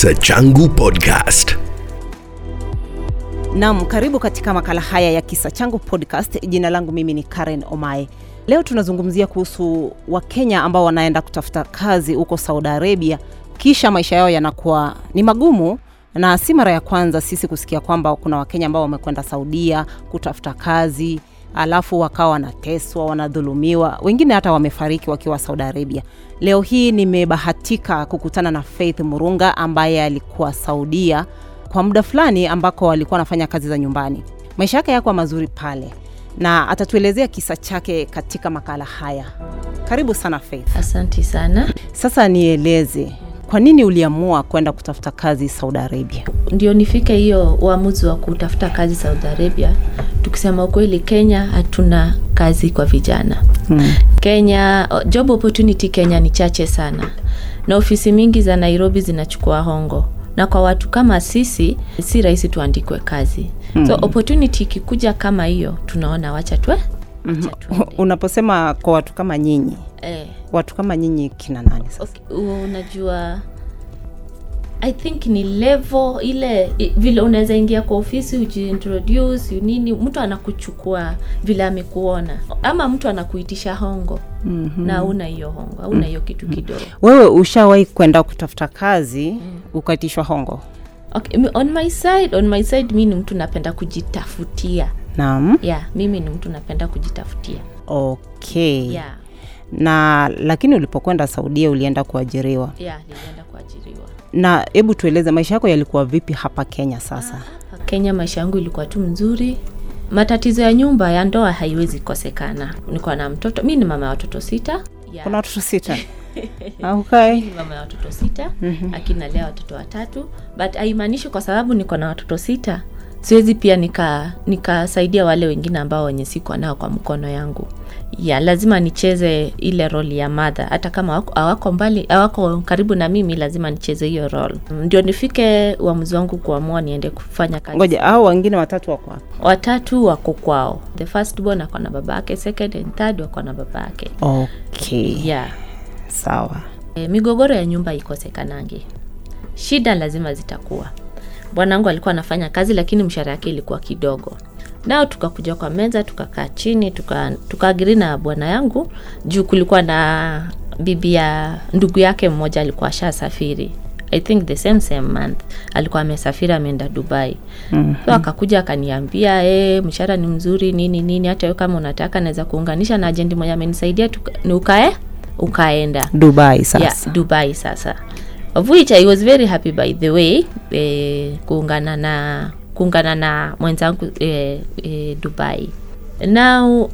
Kisa Changu Podcast. Naam, karibu katika makala haya ya Kisa Changu Podcast. Jina langu mimi ni Karen Omae. Leo tunazungumzia kuhusu Wakenya ambao wanaenda kutafuta kazi huko Saudi Arabia, kisha maisha yao yanakuwa ni magumu, na si mara ya kwanza sisi kusikia kwamba kuna Wakenya ambao wamekwenda Saudia kutafuta kazi alafu wakawa wanateswa, wanadhulumiwa, wengine hata wamefariki wakiwa Saudi Arabia. Leo hii nimebahatika kukutana na Faith Murunga ambaye alikuwa Saudia kwa muda fulani ambako alikuwa anafanya kazi za nyumbani. Maisha yake yako mazuri pale na atatuelezea kisa chake katika makala haya. Karibu sana Faith. Asanti sana. Sasa nieleze kwa nini uliamua kwenda kutafuta kazi Saudi Arabia? Ndio nifike hiyo uamuzi wa kutafuta kazi Saudi Arabia. Tukisema ukweli, Kenya hatuna kazi kwa vijana Hmm. Kenya, job opportunity Kenya ni chache sana, na ofisi mingi za Nairobi zinachukua hongo, na kwa watu kama sisi si rahisi tuandikwe kazi hmm. So opportunity ikikuja kama hiyo, tunaona wacha twe wacha tuende. Unaposema kwa watu kama nyinyi, eh, watu kama nyinyi kina nani sasa? okay, unajua I think ni level ile vile unaweza ingia kwa ofisi ujiintroduce nini, mtu anakuchukua vile amekuona, ama mtu anakuitisha hongo mm-hmm. na una hiyo hongo, auna hiyo kitu kidogo. Wewe ushawahi kwenda kutafuta kazi ukaitishwa hongo? Okay, on my side, on my side mi ni mtu napenda kujitafutia. Naam. Yeah, mimi ni mtu napenda kujitafutia. Okay. Yeah, Na lakini ulipokwenda Saudia ulienda kuajiriwa, yeah, nilienda kuajiriwa. na hebu tueleze maisha yako yalikuwa vipi hapa Kenya sasa? Hapa Kenya maisha yangu ilikuwa tu mzuri. Matatizo ya nyumba ya ndoa haiwezi kosekana. Niko na mtoto, mi ni mama ya watoto sita. Yeah. Kuna watoto sita? okay. Ni mama ya watoto sita mm-hmm. akinalea watoto watatu but haimaanishi kwa sababu niko na watoto sita siwezi pia nika nikasaidia wale wengine ambao wenye siko nao kwa mkono yangu ya lazima nicheze ile role ya madha hata kama hawako mbali hawako karibu na mimi lazima nicheze hiyo role. Ndio nifike uamuzi wangu kuamua niende kufanya kazi. Ngoja, hao wengine watatu wako watatu wako kwao. The first born ako na baba yake second and third wako na baba yake. Okay. yeah. Sawa. E, migogoro ya nyumba ikosekanangi, shida lazima zitakuwa. Bwanangu alikuwa anafanya kazi lakini mshahara yake ilikuwa kidogo, nao tukakuja kwa meza tukakaa chini tuka- tukaagiri na bwana yangu juu kulikuwa na bibi ya ndugu yake mmoja alikuwa ashasafiri I think the same same month alikuwa amesafiri ameenda Dubai. Mm-hmm. So akakuja akaniambia e, mshahara ni mzuri nini nini, hata wewe kama unataka naweza kuunganisha na ajendi mmoja amenisaidia ni ukae ukaenda Dubai sasa. yeah, Dubai sasa of which I was very happy by the way eh, kuungana na kuungana na mwenzangu e, e, Dubai. Now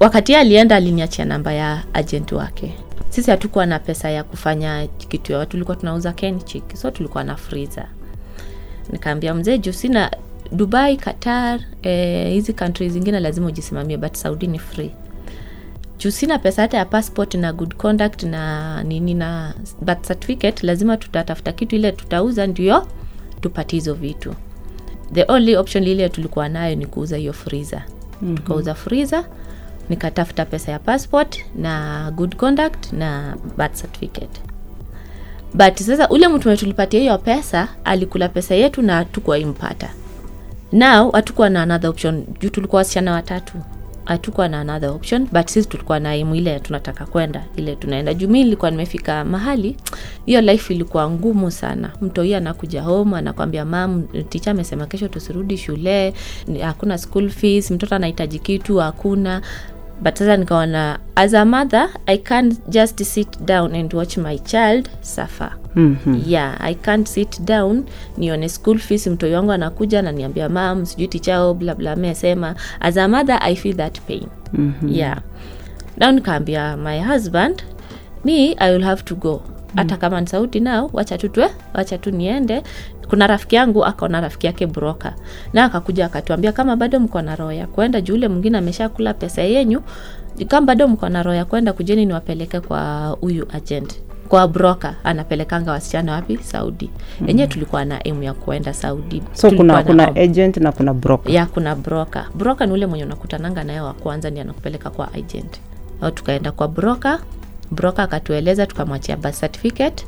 wakati alienda aliniachia namba ya agent wake. Sisi hatukuwa na pesa ya kufanya kitu yoyote. Tulikuwa tunauza kenchik so tulikuwa na freezer. Nikaambia mzee juu sina dubai qatar hizi hizi countries zingine lazima ujisimamie but saudi ni free. Juu sina pesa hata ya passport na good conduct na nini na birth certificate lazima tutatafuta kitu ile tutauza ndio tupate hizo vitu the only option ile tulikuwa nayo ni kuuza hiyo freezer. Mm-hmm. tukauza freezer nikatafuta pesa ya passport na good conduct na birth certificate. But sasa ule mtu mwenye tulipatia hiyo pesa alikula pesa yetu na hatukuwa impata now hatukuwa na another option. Juu tulikuwa wasichana watatu hatukuwa na another option but sisi tulikuwa na imu ile tunataka kwenda ile tunaenda. Juu mi nilikuwa nimefika mahali hiyo life ilikuwa ngumu sana. Mto hiyo anakuja home anakwambia mam ticha amesema kesho tusirudi shule hakuna school fees mtoto anahitaji kitu hakuna. But sasa nikaona as a mother i can't just sit down and watch my child suffer Mhm. yeah i can't sit down nione school fees mtoi wangu anakuja ananiambia mam sijui tichao blabla amesema. as a mother i feel that pain mm-hmm. yeah now nikaambia my husband mi i will have to go hata kama ni sauti nao wacha tu twe wacha tu niende kuna rafiki yangu akaona rafiki yake broka na akakuja akatuambia kama bado mko na roho ya kwenda juu ule mwingine ameshakula pesa yenyu kama bado mko na roho ya kwenda kujeni niwapeleke kwa huyu agent kwa broka anapelekanga wasichana wapi? Saudi. Enyewe tulikuwa na emu ya kuenda saudi. So Tulikuwa kuna na kuna om- agent na kuna broker. Ya kuna broker. Broker ni ule mwenye unakutananga naye wa kwanza ndi anakupeleka kwa agent. Au tukaenda kwa broker. Broker akatueleza tukamwachia birth certificate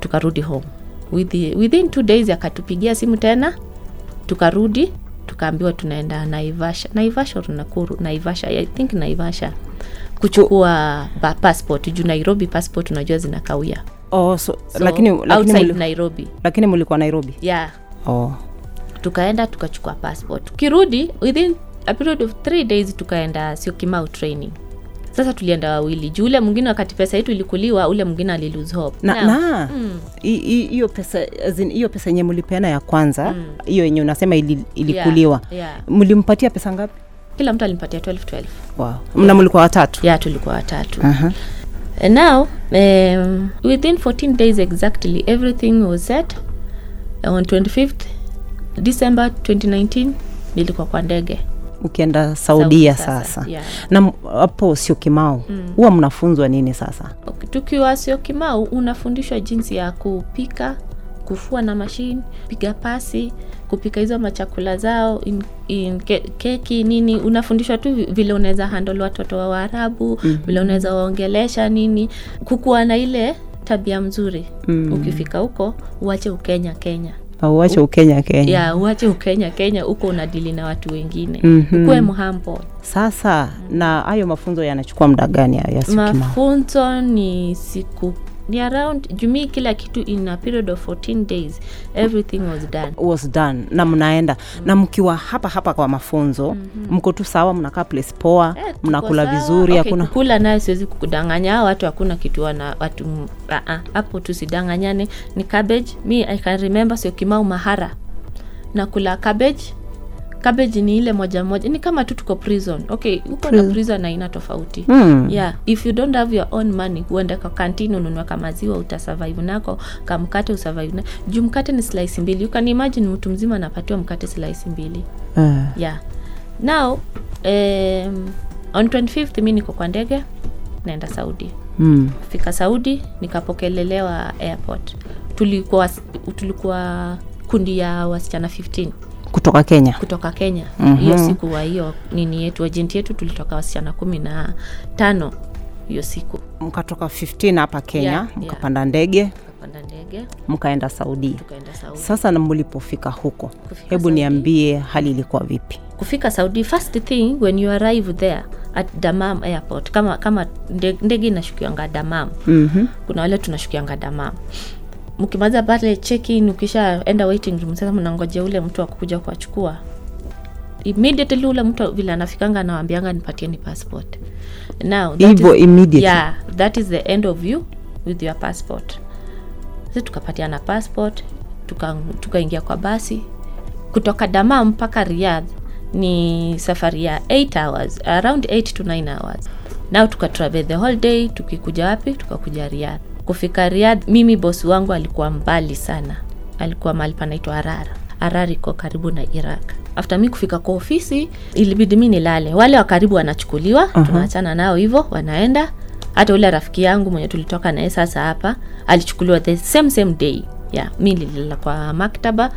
tukarudi home. With- within two days akatupigia simu tena tukarudi tukaambiwa tunaenda naivasha. Naivasha or nakuru? Naivasha i think naivasha kuchukua ba- passport. Juu nairobi passport unajua zinakawia. Oh, so, so, lakini lakini, outside muli, nairobi. lakini mlikuwa nairobi? Yeah. Oh. tukaenda tukachukua passport. Tukirudi within a period of three days tukaenda siokimau training. Sasa tulienda wawili. Juu ule mwingine wakati pesa yetu ilikuliwa ule mwingine alilose hope. Na, na. Hi- hi- pesa hiyo pesa yenye mlipeana ya kwanza hiyo yenye unasema ili, ilikuliwa Yeah, yeah. mlimpatia pesa ngapi kila mtu alimpatia 12 12 wow. mna mlikuwa watatu? Ya tulikuwa watatu. Aha. And now um, within 14 days exactly everything was set. On 25th december 2019 nilikuwa kwa ndege. Ukienda saudia Saudi sasa, sasa, yeah. na hapo sio kimau? Huwa mnafunzwa nini sasa? Okay, tukiwa sio kimau unafundishwa jinsi ya kupika kufua na mashini, piga pasi kupika hizo machakula zao in, in ke, keki nini unafundishwa tu vile unaweza handle watoto wa waarabu mm-hmm. vile unaweza waongelesha nini. Kukuwa na ile tabia mzuri. Mm. ukifika huko uache ukenya kenya. Uache ukenya kenya. Ya uache ukenya kenya huko unadili na watu wengine. Mhm. ukuwe mhambo. Sasa na hayo mafunzo yanachukua muda gani ya mafunzo ni siku ni around jumii kila kitu in a period of 14 days everything was done. Was done. Na mnaenda. Na mkiwa hapa hapa kwa mafunzo mko tu sawa mnakaa place poa yeah, mnakula vizuri Okay, hakuna kula nayo siwezi kukudanganya. Hao watu hakuna kitu wana watu hapo hapo tusidanganyane ni cabbage. Mi i can remember sio kimau mahara. Nakula cabbage cabbage ni ile moja moja. Ni kama tu tuko prison. Okay huko na prison. aina tofauti. Mm. yeah if you don't have your own money uende kwa kantini ununua kamaziwa utasurvive nako kamkate usurvive na. Juu mkate ni slice mbili. You can imagine mtu mzima anapatiwa mkate slice mbili. Uh. yeah. Now um, on 25th mi niko kwa ndege naenda saudi. Mm. fika saudi nikapokelelewa airport. Tulikuwa tulikuwa kundi ya wasichana 15 kutoka kenya. Kutoka kenya. Hiyo siku wa hiyo nini yetu ajenti yetu tulitoka wasichana kumi na tano hiyo siku. Mkatoka 15 hapa kenya Yeah, yeah. mkapanda ndege ndege. mkaenda saudi. Saudi. Sasa na mlipofika huko Kufika hebu Saudi. niambie hali ilikuwa vipi? Kufika saudi first thing when you arrive there at damam airport kama kama ndege inashukianga damam. Mm-hmm. kuna wale tunashukianga damam mkimaliza pale check-in ukishaenda waiting room sasa mnangojea ule mtu akukuja kuwachukua. Immediately ule mtu vile anafikanga anawambianga nipatieni passport. Now that Ibo, is- immediately? yeah that is the end of you with your passport. Sisi tukapatiana passport tuka- tukaingia kwa basi. Kutoka damam mpaka riyadh ni safari ya 8 hours around 8 to 9 hours. Now tukatravel the whole day tukikuja wapi? Tukakuja riyadh kufika riyadh mimi bosi wangu alikuwa mbali sana. Alikuwa mahali panaitwa arara arara iko karibu na iraq. After mi kufika kwa ofisi ilibidi mi nilale. Wale wa karibu wanachukuliwa uh-huh. tunaachana nao hivyo wanaenda. Hata ule rafiki yangu mwenye tulitoka naye sasa hapa alichukuliwa the same same day. Yeah, mi nililala kwa maktaba.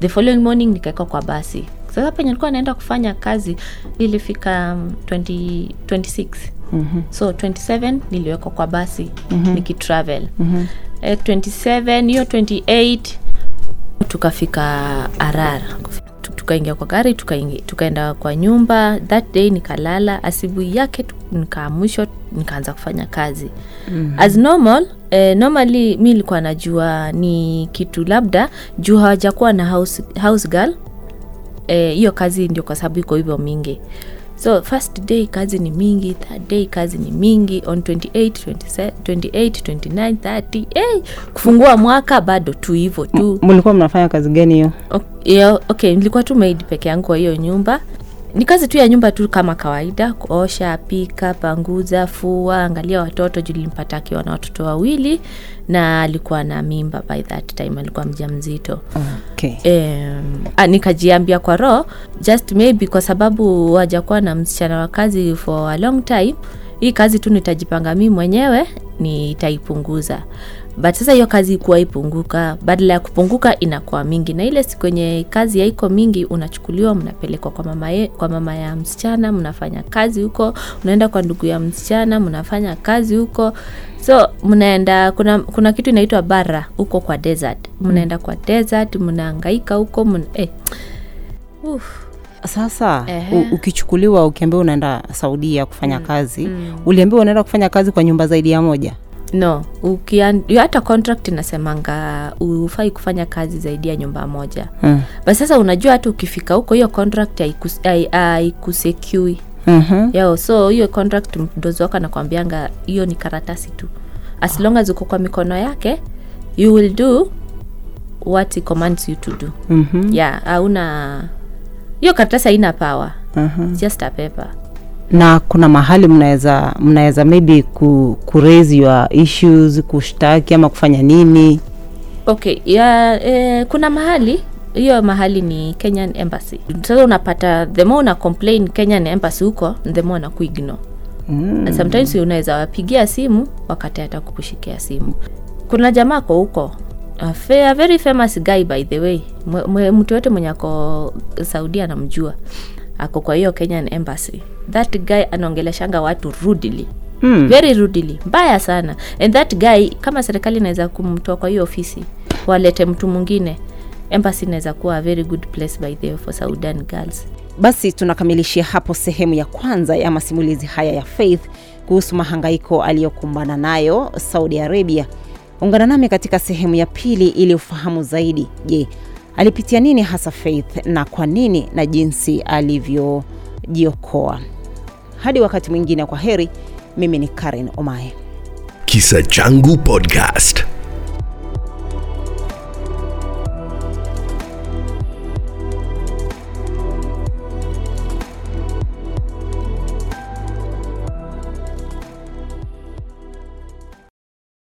The following morning nikaekwa kwa basi. Sasa penye nilikuwa naenda kufanya kazi ilifika um, 20, 26 mm-hmm. so 27 niliwekwa kwa basi mm-hmm. nikitravel mm-hmm. eh, 27 hiyo 28 tukafika arara tukaingia kwa gari tukaingi- tukaenda kwa nyumba that day nikalala asubuhi yake nikaamshwa nikaanza kufanya kazi mm-hmm. as normal eh, normally mi nilikuwa najua ni kitu labda juu hawajakuwa na house, house girl eh, hiyo kazi ndio kwa sababu iko hivyo mingi so first day kazi ni mingi third day kazi ni mingi on 28 27, 28 29 30 hey, kufungua mwaka bado tu hivyo tu. Mlikuwa mnafanya kazi gani hiyo? Okay nilikuwa tu maid peke yangu kwa hiyo nyumba ni kazi tu ya nyumba tu kama kawaida kuosha pika panguza fua angalia watoto juu akiwa na watoto wawili na alikuwa na mimba by that time alikuwa mja mzito okay. um, nikajiambia kwa roho just maybe kwa sababu wajakuwa na msichana wa kazi for a long time hii kazi tu nitajipanga mii mwenyewe nitaipunguza but sasa hiyo kazi kuwa ipunguka badala ya kupunguka inakuwa mingi na ile siku yenye kazi haiko mingi unachukuliwa mnapelekwa kwa mama, ye, kwa mama ya msichana mnafanya kazi huko unaenda kwa ndugu ya msichana mnafanya kazi huko so mnaenda kuna, kuna kitu inaitwa bara huko kwa desert mnaenda kwa desert mnaangaika huko mna, eh. Uf. sasa Ehe. ukichukuliwa ukiambiwa unaenda saudia kufanya kazi uliambiwa unaenda kufanya kazi kwa nyumba zaidi ya moja no ukian, hata contract inasemanga ufai kufanya kazi zaidi ya nyumba moja mm. basi sasa unajua hata ukifika huko hiyo contract haikus- hai- haikusekui mm-hmm. yo so hiyo contract mdozi wako anakwambianga hiyo ni karatasi tu as long as uko kwa mikono yake you will do what he commands you to do Mm-hmm. yeah hauna hiyo karatasi haina power Uh-huh. Just a paper na kuna mahali mnaweza mnaweza maybe ku, ku raise your issues kushtaki ama kufanya nini? Okay ya, eh, kuna mahali hiyo mahali ni kenyan embassy. Sasa unapata the more una complain kenyan embassy huko the more na kuigno mm. And sometimes unaweza wapigia simu wakati hata kukushikia simu. Kuna jamaa ko huko a, very famous guy by the way. Mtu yote mwenye ako Saudi anamjua ako kwa hiyo kenyan embassy. That guy anaongeleshanga watu rudely mm. very rudely mbaya sana. And that guy kama serikali inaweza kumtoa kwa hiyo ofisi walete mtu mwingine embassy inaweza kuwa a very good place by the way for Sudan girls. Basi tunakamilishia hapo sehemu ya kwanza ya masimulizi haya ya faith kuhusu mahangaiko aliyokumbana nayo saudi arabia. Ungana nami katika sehemu ya pili ili ufahamu zaidi. Je alipitia nini hasa faith na kwa nini na jinsi alivyojiokoa? Hadi wakati mwingine kwa heri. Mimi ni karen omae Kisa Changu Podcast.